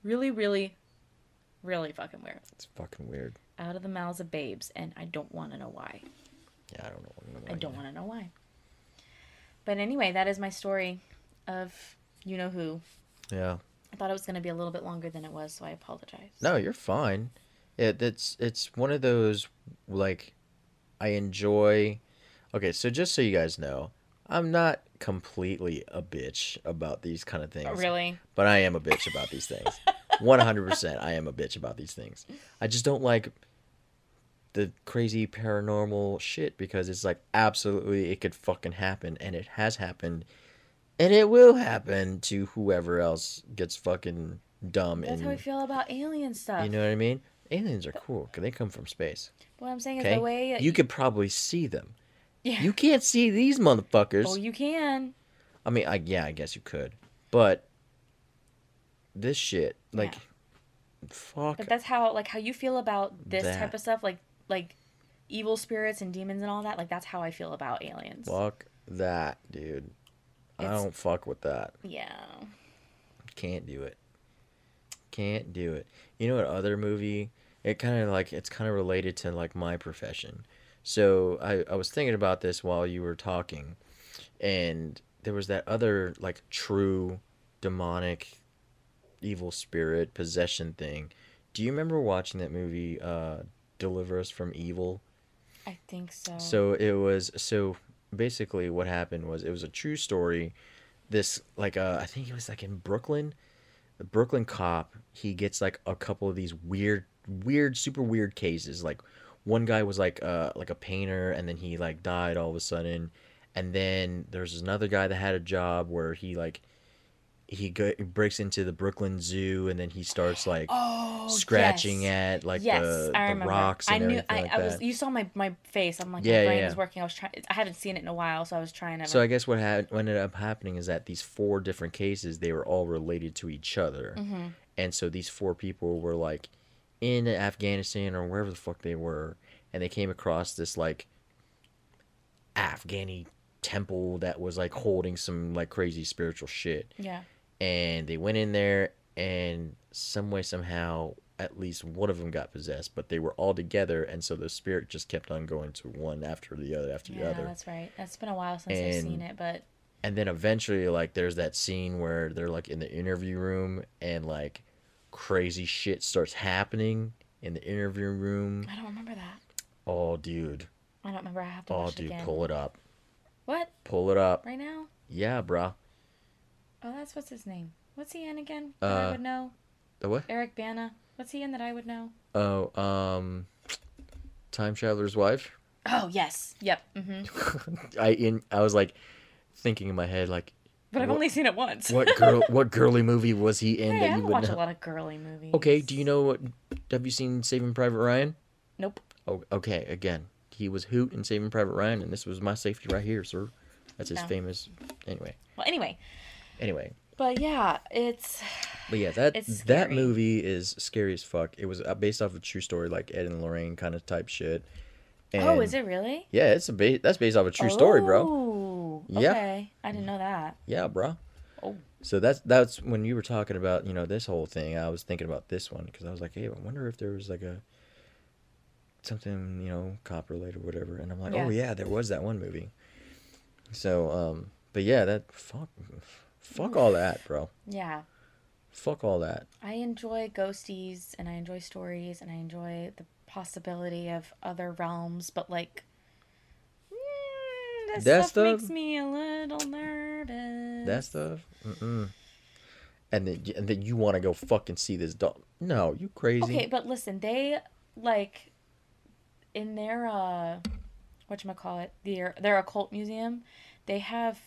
Really, really, really fucking weird. It's fucking weird. Out of the mouths of babes, and I don't want to know why. Yeah, I don't know. Why. I don't want to know why. But anyway, that is my story of you know who. Yeah. I thought it was going to be a little bit longer than it was, so I apologize. No, you're fine. It it's it's one of those like I enjoy. Okay, so just so you guys know, I'm not completely a bitch about these kind of things. Oh, really? But I am a bitch about these things. 100% I am a bitch about these things. I just don't like the crazy paranormal shit because it's like absolutely it could fucking happen and it has happened and it will happen to whoever else gets fucking dumb That's and how we feel about alien stuff. you know what I mean? Aliens are cool because they come from space. what I'm saying is Okay, the way that you could probably see them. yeah. You can't see these motherfuckers. Oh, you can. I mean, I, yeah, I guess you could, but this shit, like, fuck. But that's how like how you feel about this That. type of stuff, like like evil spirits and demons and all that. Like that's how I feel about aliens. Fuck that, dude. I don't fuck with that. yeah. Can't do it. Can't do it. You know what other movie? It kind of like it's kind of related to like my profession. So I I was thinking about this while you were talking, and there was that other like true demonic evil spirit possession thing. Do you remember watching that movie uh Deliver Us from Evil? I think so. So it was so basically what happened was it was a true story. This like uh I think it was like in Brooklyn. The Brooklyn cop, he gets like a couple of these weird weird super weird cases. Like one guy was like uh like a painter and then he like died all of a sudden. And then there's another guy that had a job where he like he go- breaks into the Brooklyn Zoo and then he starts like oh, scratching yes. at like yes, the, I the rocks I knew. everything I, like I was. You saw my my face. I'm like, Yeah, my yeah, brain yeah. was working. I was trying. I hadn't seen it in a while, so I was trying to. So I guess what ended up happening is that these four different cases they were all related to each other, hmm and so these four people were like in Afghanistan or wherever the fuck they were, and they came across this like Afghani temple that was like holding some like crazy spiritual shit, Yeah. and they went in there and some way somehow at least one of them got possessed, but they were all together, and so the spirit just kept on going to one after the other after the other. Yeah, that's right. That's been a while since I've seen it, but and then eventually like there's that scene where they're like in the interview room and like crazy shit starts happening in the interview room I don't remember that. oh dude I don't remember. I have to oh watch it dude again. pull it up What? pull it up Right now? yeah bruh Oh, that's what's his name. What's he in again? That I Uh, would know. the what Eric Bana. What's he in that I would know? oh um time traveler's wife Oh yes. Yep. Mm-hmm. i in i was like thinking in my head like But I've What- only seen it once. what girl what girly movie was he in Hey, I that you don't would watch a lot of girly movies. okay do you know what have you seen saving private ryan Nope. Oh, okay. Again, he was Hoot in Saving Private Ryan, and this was my safety right here, sir. That's his No. famous. Anyway, Well, anyway, anyway. But yeah, it's But yeah, that that movie is scary as fuck. It was uh, based off a true story, like Ed and Lorraine kind of type shit. And oh, is it really? Yeah, it's a ba- that's based off a true story, bro. Oh, Yeah. Okay, I didn't know that. Yeah, bro. Oh. So that's that's when you were talking about you know this whole thing. I was thinking about this one because I was like, hey, I wonder if there was like a something you know cop related or whatever. And I'm like, Yeah. oh yeah, there was that one movie. So um, but yeah, that fuck, fuck all that, bro. Yeah, Fuck all that. I enjoy ghosties and I enjoy stories and I enjoy the possibility of other realms, but like. This That stuff, makes me a little nervous. That stuff. Mm-mm. And then and then you want to go fucking see this dog? No, you crazy? Okay, but listen, they like in their uh what call it? their their occult museum, they have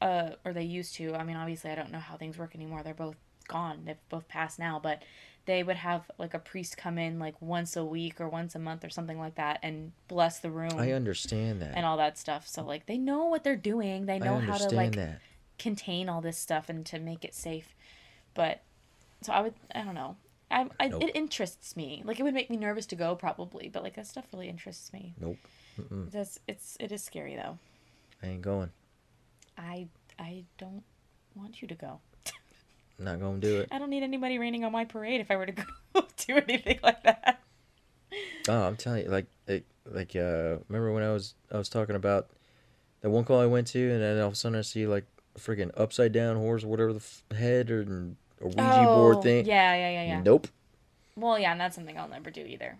uh or they used to, I mean obviously I don't know how things work anymore. They're both gone. They've both passed now, but they would have like a priest come in like once a week or once a month or something like that and bless the room I understand that. and all that stuff. So like they know what they're doing. They know how to like that. contain all this stuff and to make it safe. But so I would I don't know. I, I Nope. it interests me. Like it would make me nervous to go probably, but like that stuff really interests me. Nope. Mm-mm. It's it is scary though. I ain't going. I I don't want you to go. Not gonna do it. I don't need anybody raining on my parade if I were to go do anything like that. Oh, I'm telling you, like, it, like, uh, remember when I was, I was talking about that one call I went to, and then all of a sudden I see like a freaking upside down horse, or whatever the f- head or a Ouija board thing. Oh, Yeah, yeah, yeah, yeah. Nope. Well, yeah, and that's something I'll never do either.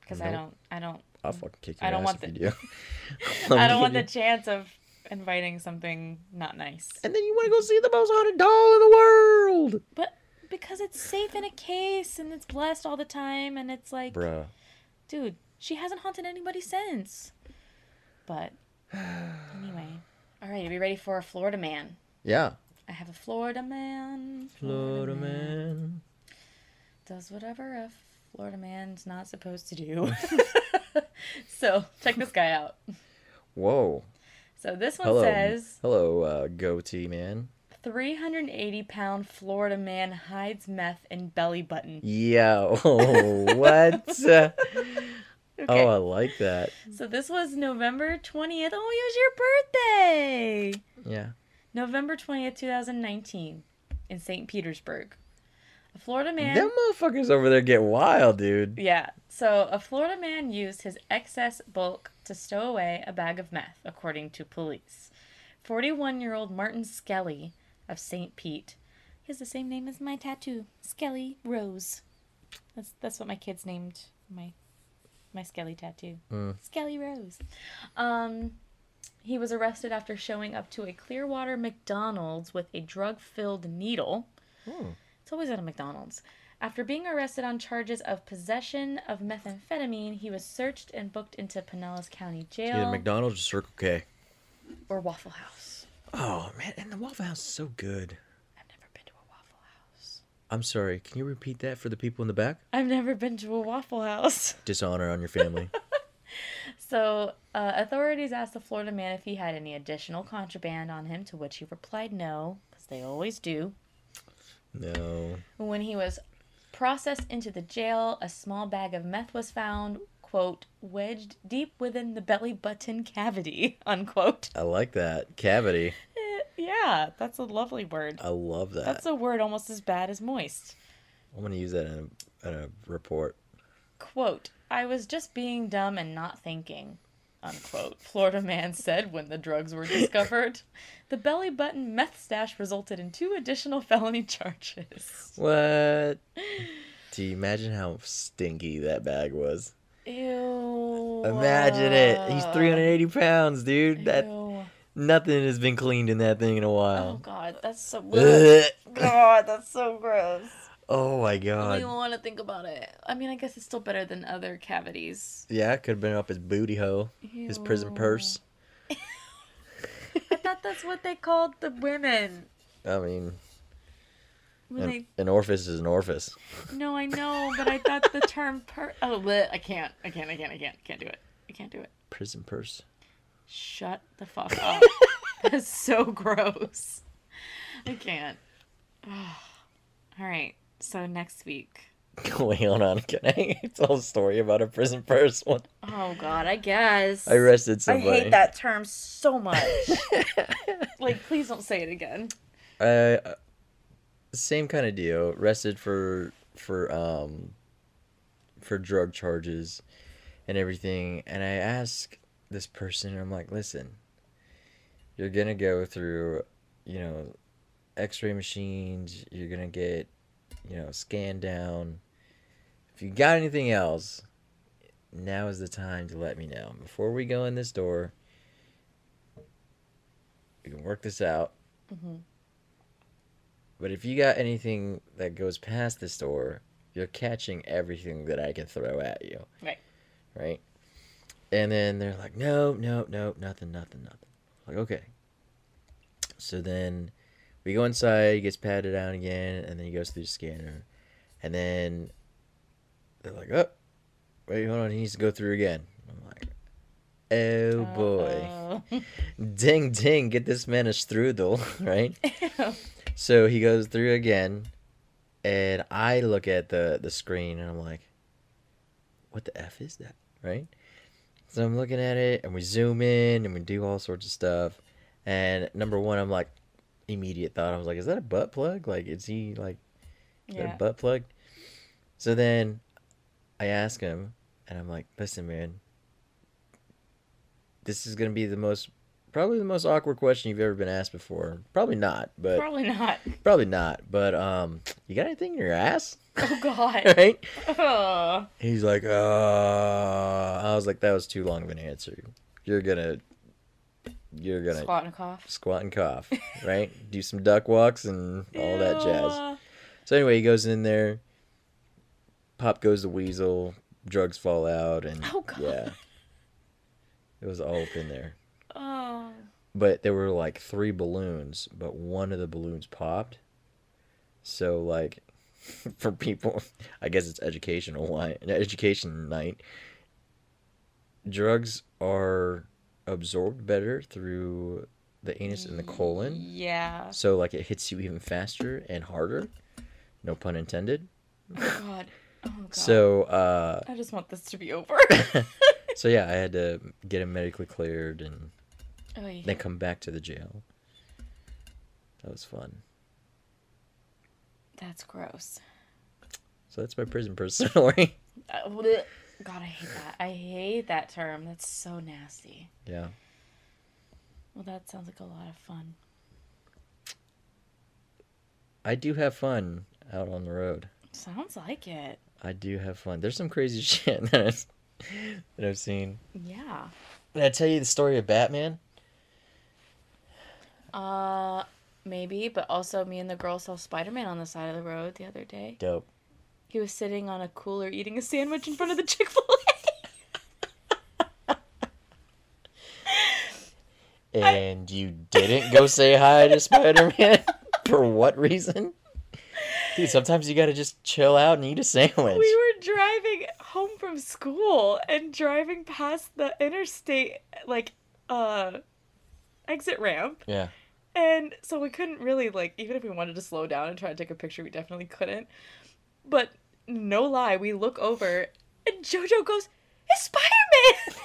Because I don't I don't I'll fucking kick your I don't ass want if the- you do. I don't want the chance of inviting something not nice. And then you want to go see the most haunted doll in the world, But because it's safe in a case and it's blessed all the time and it's like bruh. dude, she hasn't haunted anybody since. But anyway. Alright, are we ready for a Florida man? Yeah. I have a Florida man. Florida man. Does whatever a Florida man's not supposed to do. so check this guy out. Whoa. So this one Hello. says Hello, uh, goatee man. 380 pound Florida man hides meth in belly button. Yo, what? Okay. Oh, I like that. So this was November 20th. Oh, it was your birthday! Yeah. November 20th, 2019, in St. Petersburg. A Florida man. Them motherfuckers over there get wild, dude. Yeah. So a Florida man used his excess bulk to stow away a bag of meth, according to police. 41 year old Martin Skelly of St. Pete. He has the same name as my tattoo, Skelly Rose. That's that's what my kids named my my Skelly tattoo. Mm. Skelly Rose. Um he was arrested after showing up to a Clearwater McDonald's with a drug filled needle. Hmm. It's always at a McDonald's. After being arrested on charges of possession of methamphetamine, he was searched and booked into Pinellas County Jail Either McDonald's or Circle K. or Waffle House. Oh man, and the Waffle House is so good. I've never been to a Waffle House. I'm sorry. Can you repeat that for the people in the back? I've never been to a Waffle House. Dishonor on your family. So, uh, authorities asked the Florida man if he had any additional contraband on him, to which he replied no, because they always do. no. When he was processed into the jail, a small bag of meth was found, quote, wedged deep within the belly button cavity, unquote. I like that cavity. Eh, yeah, that's a lovely word. I love that. That's a word almost as bad as moist. I'm gonna use that in a, in a report. Quote, I was just being dumb and not thinking, unquote. Florida man said when the drugs were discovered. the belly button meth stash resulted in two additional felony charges. What? Do you imagine how stinky that bag was? Ew. Imagine it. He's uh, 380 pounds, dude. That nothing has been cleaned in that thing in a while. Oh god, that's so. God, that's so gross. Oh my god. I don't even want to think about it. I mean, I guess it's still better than other cavities. Yeah, it could have been up his booty hole, his prison purse. I thought that's what they called the women I mean, an, they an orifice is an orifice. No, I know, but I thought the term per. Oh, bleh, I can't. I can't. I can't. I can't. Can't do it. I can't do it. Prison purse. Shut the fuck up. That's so gross. I can't. All right. So next week. Wait, hold on. Can I tell a story about a prison purse one? Oh God, I guess. I arrested I hate that term so much. like, please don't say it again. Uh, same kind of deal. Arrested for for um for drug charges and everything. And I ask this person, I'm like, listen, you're gonna go through, you know, X-ray machines. You're gonna get, you know, scan down. If you got anything else, now is the time to let me know. Before we go in this door, we can work this out. Mhm. But if you got anything that goes past this door, you're catching everything that I can throw at you. Right. Right? And then they're like, no, no, no, nothing, nothing, nothing. Like, okay. So then we go inside, he gets patted down again, and then he goes through the scanner. And then they're like, oh, wait, hold on, he needs to go through again. I'm like, oh boy. Uh-oh. Ding, ding, get this man a strudel, right? Ew. So he goes through again, and I look at the the screen and I'm like, "What the f is that?" Right? So I'm looking at it, and we zoom in, and we do all sorts of stuff. And number one, I'm like, immediate thought, I was like, "Is that a butt plug? Like, is he like is that a butt plug?" So then I ask him, and I'm like, "Listen, man, this is gonna be the most." Probably the most awkward question you've ever been asked before. Probably not, but Probably not. Probably not, but um, you got anything in your ass? Oh God. right? Ugh. He's like, uh, I was like, that was too long of an answer. You're gonna, you're gonna Squat and cough. squat and cough, right? Do some duck walks and all that jazz. So anyway, he goes in there. Pop goes the weasel. Drugs fall out, and Oh, God. yeah, it was all up in there. Oh. but there were like three balloons, but one of the balloons popped. So like for people, I guess it's educational line, education night. Drugs are absorbed better through the anus and the colon, Yeah. so like it hits you even faster and harder. No pun intended. Oh God. Oh God. So uh I just want this to be over. so yeah, I had to get him medically cleared and Oy. then come back to the jail. That was fun. That's gross. So that's my prison person story. God, I hate that. I hate that term. That's so nasty. yeah. Well, that sounds like a lot of fun. I do have fun out on the road. Sounds like it. I do have fun. There's some crazy shit that I've, that I've seen. Yeah. Did I tell you the story of Batman? Uh, maybe, but also me and the girl saw Spider Man on the side of the road the other day. Dope. He was sitting on a cooler eating a sandwich in front of the Chick Fil A. And you didn't go say hi to Spider Man? For what reason? Dude, sometimes you gotta just chill out and eat a sandwich. We were driving home from school and driving past the interstate, like, uh, exit ramp. Yeah. And so we couldn't really, like, even if we wanted to slow down and try to take a picture, we definitely couldn't. But no lie, we look over and JoJo goes, It's Spider Man!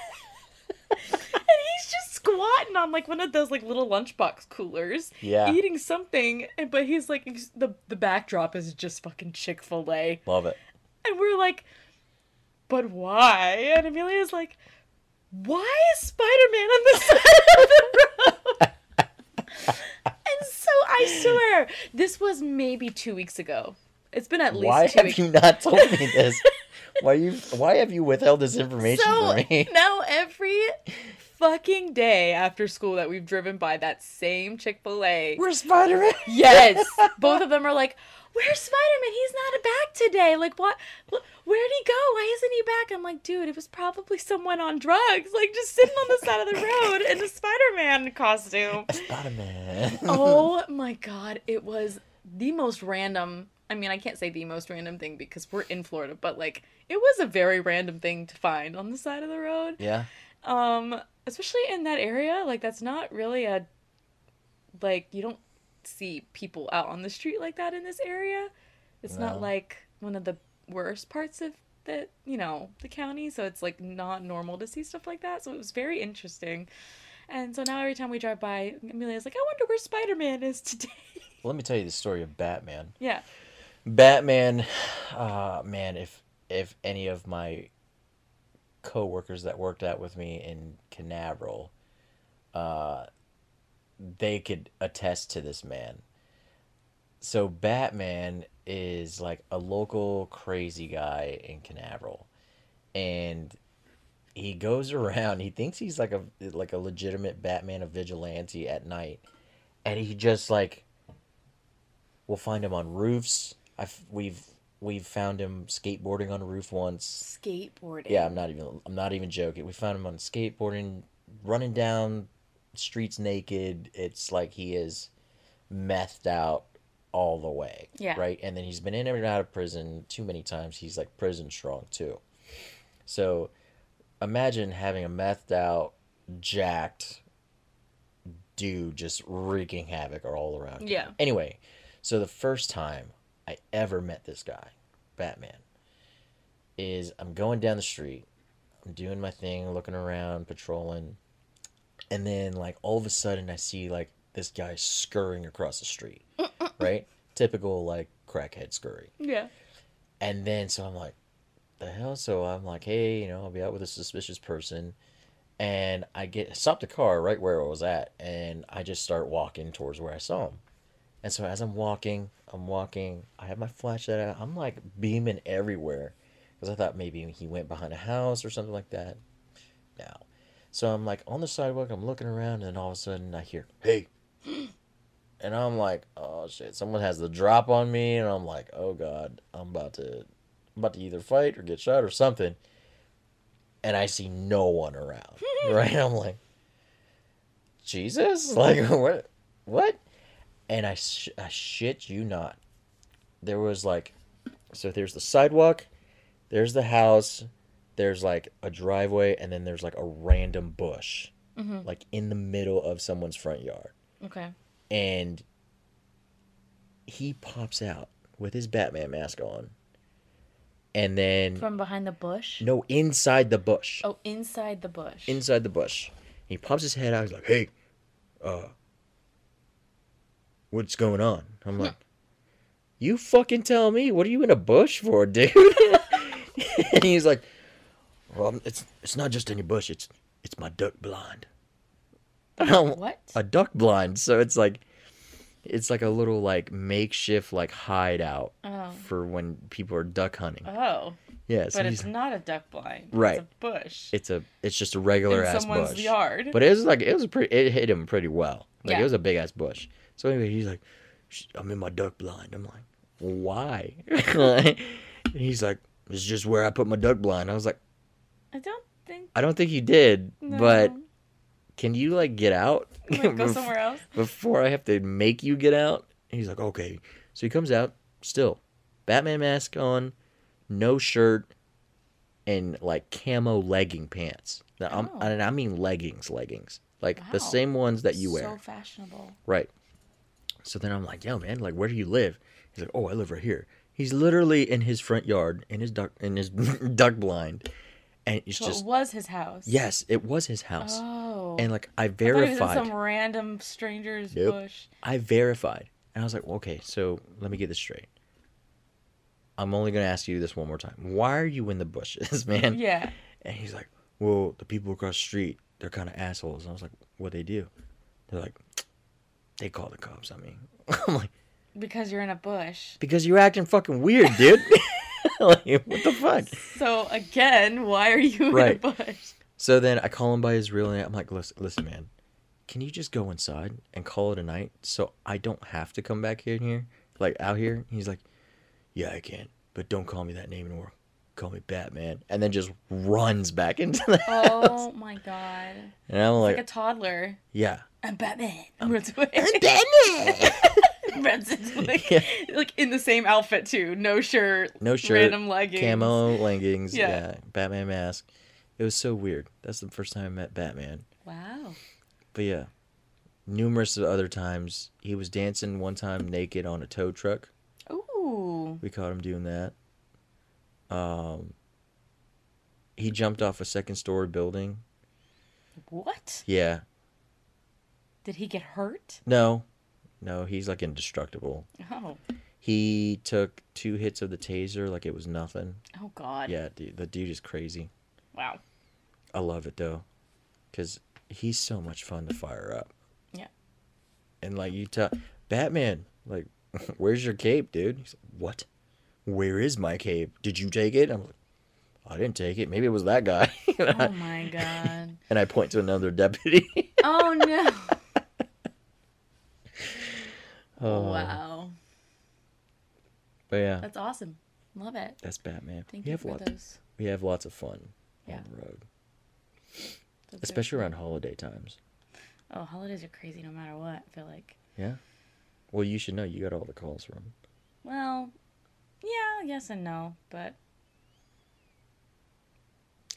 and he's just squatting on, like, one of those, like, little lunchbox coolers, Yeah. eating something. and- But he's like, he's- the, the backdrop is just fucking Chick fil A. Love it. And we're like, But why? And Amelia's like, Why is Spider Man on the side of the road? And so I swear, this was maybe two weeks ago. It's been at least Why have weeks. you not told me this? why you why have you withheld this information so from me? now every fucking day after school that we've driven by that same Chick Fil A, Where's Spider Man? yes, both of them are like, "Where's Spider Man? He's not back today. Like, what? Where'd he go? Why isn't he back?" I'm like, "Dude, it was probably someone on drugs, like just sitting on the side of the road in a Spider Man costume." Spider Man. oh my god, it was the most random. I mean, I can't say the most random thing because we're in Florida, but like it was a very random thing to find on the side of the road. Yeah. Um, especially in that area, like that's not really a like you don't see people out on the street like that in this area. It's not like one of the worst parts of the you know the county, so it's like not normal to see stuff like that. So it was very interesting. And so now every time we drive by, Amelia's like, I wonder where Spider Man is today. Let me tell you the story of Batman. yeah. Batman, uh, man, if if any of my coworkers that worked out with me in Canaveral, uh, they could attest to this man. So Batman is like a local crazy guy in Canaveral, and he goes around. He thinks he's like a like a legitimate Batman, a vigilante at night, and he just like we'll find him on roofs. I've we've we've found him skateboarding on a roof once. Skateboarding. Yeah, I'm not even I'm not even joking. We found him on skateboarding, running down streets naked. It's like he is methed out all the way. Yeah. Right? And then he's been in and out of prison too many times. He's like prison strong too. So imagine having a methed out, jacked dude just wreaking havoc all around. you. Yeah. Anyway, so the first time I ever met this guy, Batman, is I'm going down the street, I'm doing my thing, looking around, patrolling, and then like all of a sudden I see like this guy scurrying across the street, right? Typical like crackhead scurry. Yeah. And then so I'm like, the hell? So I'm like, hey, you know, I'll be out with a suspicious person. And I get stop the car right where I was at, and I just start walking towards where I saw him. And so as I'm walking, I'm walking. I have my flashlight out. I'm like beaming everywhere, because I thought maybe he went behind a house or something like that. No. So I'm like on the sidewalk. I'm looking around, and all of a sudden I hear, "Hey!" and I'm like, "Oh shit!" Someone has the drop on me, and I'm like, "Oh god, I'm about to, I'm about to either fight or get shot or something." And I see no one around. right? I'm like, Jesus, like what, what? And I, sh- I shit you not. There was like, so there's the sidewalk, there's the house, there's like a driveway, and then there's like a random bush, Mm-hmm. like in the middle of someone's front yard. Okay. And he pops out with his Batman mask on. And then, From behind the bush. no, inside the bush. Oh, inside the bush. inside the bush. He pops his head out. He's like, "Hey, uh, what's going on?" I'm like, "You fucking tell me. What are you in a bush for, dude?" and he's like, "Well, it's it's not just any bush. It's it's my duck blind." What? A duck blind. So it's like, it's like a little like makeshift like hideout Oh. for when people are duck hunting. Oh, Yeah. But it's not a duck blind. Right. It's a bush. it's a it's just a regular in ass someone's bush. yard. But it was like it was pretty. It hit him pretty well. Like Yeah. it was a big ass bush. So anyway, he's like, "I'm in my duck blind." I'm like, "Why?" And he's like, "It's just where I put my duck blind." I was like, I don't think. "I don't think you did, No. but can you like get out Like, go somewhere else. before I have to make you get out?" And he's like, "Okay." So he comes out, still, Batman mask on, no shirt, and like camo legging pants. Now, I'm, Oh. and I mean leggings, leggings, like the same ones that you wear. So fashionable. Right. So then I'm like, yo, man, like, where do you live? He's like, oh, I live right here. He's literally in his front yard, in his duck, in his duck blind, and it's So just it was his house. yes, it was his house, Oh. and like I I thought was in verified, some random stranger's Nope. bush. I verified, and I was like, okay, so let me get this straight. I'm only gonna ask you this one more time. Why are you in the bushes, man? Yeah. And he's like, well, the people across the street, they're kind of assholes. And I was like, what they do? They're like, they call the cops on me. I'm like. Because you're in a bush. Because you're acting fucking weird, dude. like, what the fuck? So again, why are you Right. in a bush? So then I call him by his real name. I'm like, listen, listen, man, can you just go inside and call it a night so I don't have to come back in here, like out here? He's like, yeah, I can, but don't call me that name anymore. Call me Batman, and then just runs back into the oh house. Oh my god. And I'm Like like, a toddler. yeah, I'm Batman. Runs away. Batman. Runs into, like, Yeah. like in the same outfit too. No shirt. No shirt, Random leggings. camo leggings, Yeah. yeah, Batman mask. It was so weird. That's the first time I met Batman. Wow. But yeah, numerous other times. He was dancing one time naked on a tow truck. Ooh. We caught him doing that. Um, he jumped off a second story building. What? Yeah. Did he get hurt? No, no, he's like indestructible. Oh. He took two hits of the taser like it was nothing. Oh God. Yeah, dude, the dude is crazy. Wow. I love it though, because he's so much fun to fire up. Yeah. And like you tell Batman, like, where's your cape, dude? He's like, what? Where is my cape? Did you take it? I'm like, I didn't take it. Maybe it was that guy. Oh my God. and I point to another deputy. Oh no. Oh, oh Wow. But yeah, That's awesome. Love it. that's Batman. Thank we you have for lots. those. We have lots of fun Yeah. on the road, are- especially around holiday times. Oh, holidays are crazy no matter what. I feel like. Yeah. Well, you should know. You got all the calls from. Well, yeah, yes and no, but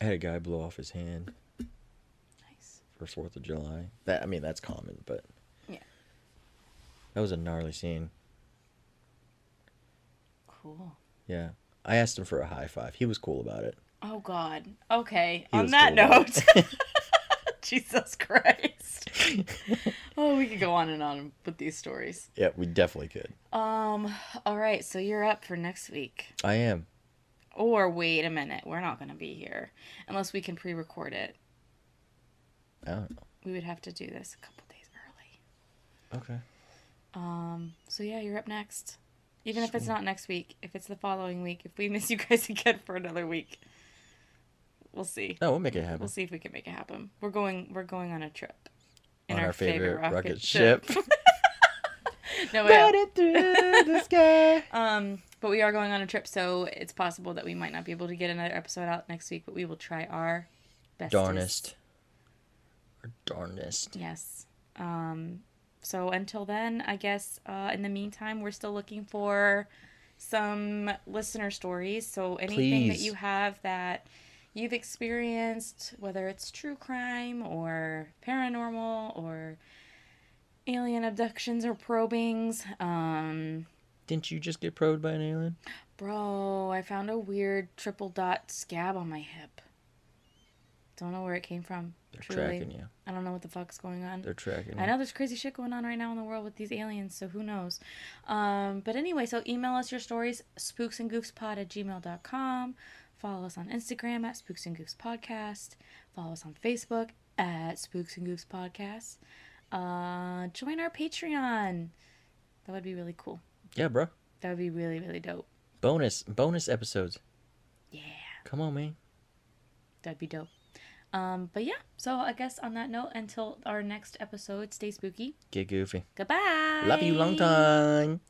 I had a guy blow off his hand nice. for Fourth of July. That I mean, that's common, but. That was a gnarly scene. Cool. Yeah, I asked him for a high five. He was cool about it. Oh God. Okay. He On that cool note. Jesus Christ. oh, we could go on and on with these stories. yeah, we definitely could. Um. All right. So you're up for next week. I am. Or wait a minute. We're not going to be here unless we can pre-record it. I don't know. We would have to do this a couple days early. Okay. Um. So yeah, you're up next. Even if it's not next week, if it's the following week, if we miss you guys again for another week, we'll see. No, we'll make it happen. We'll see if we can make it happen. We're going. We're going on a trip. On our favorite rocket ship. no, we are. it through the sky. Um, but we are going on a trip, so it's possible that we might not be able to get another episode out next week. But we will try our best. Darnest. Or darnest. Yes. Um. So until then, I guess. Uh, in the meantime, we're still looking for some listener stories. So anything that you have that you've experienced, whether it's true crime or paranormal or alien abductions or probings, um, Didn't you just get probed by an alien? Bro, I found a weird triple dot scab on my hip. I don't know where it came from. They're truly. tracking you. I don't know what the fuck's going on. They're tracking you. I know there's crazy shit going on right now in the world with these aliens, so who knows? Um, but anyway, so email us your stories, spooksandgoofspod at gmail.com. Follow us on Instagram at Spooks and Goofs Podcast. Follow us on Facebook at Spooks and Goofs Podcast. Uh, join our Patreon. That would be really cool. Yeah, bro. That would be really, really dope. Bonus bonus episodes. Yeah. Come on, man. That'd be dope. Um, but yeah, so I guess on that note, until our next episode, stay spooky. Get goofy. Goodbye. Love you long time.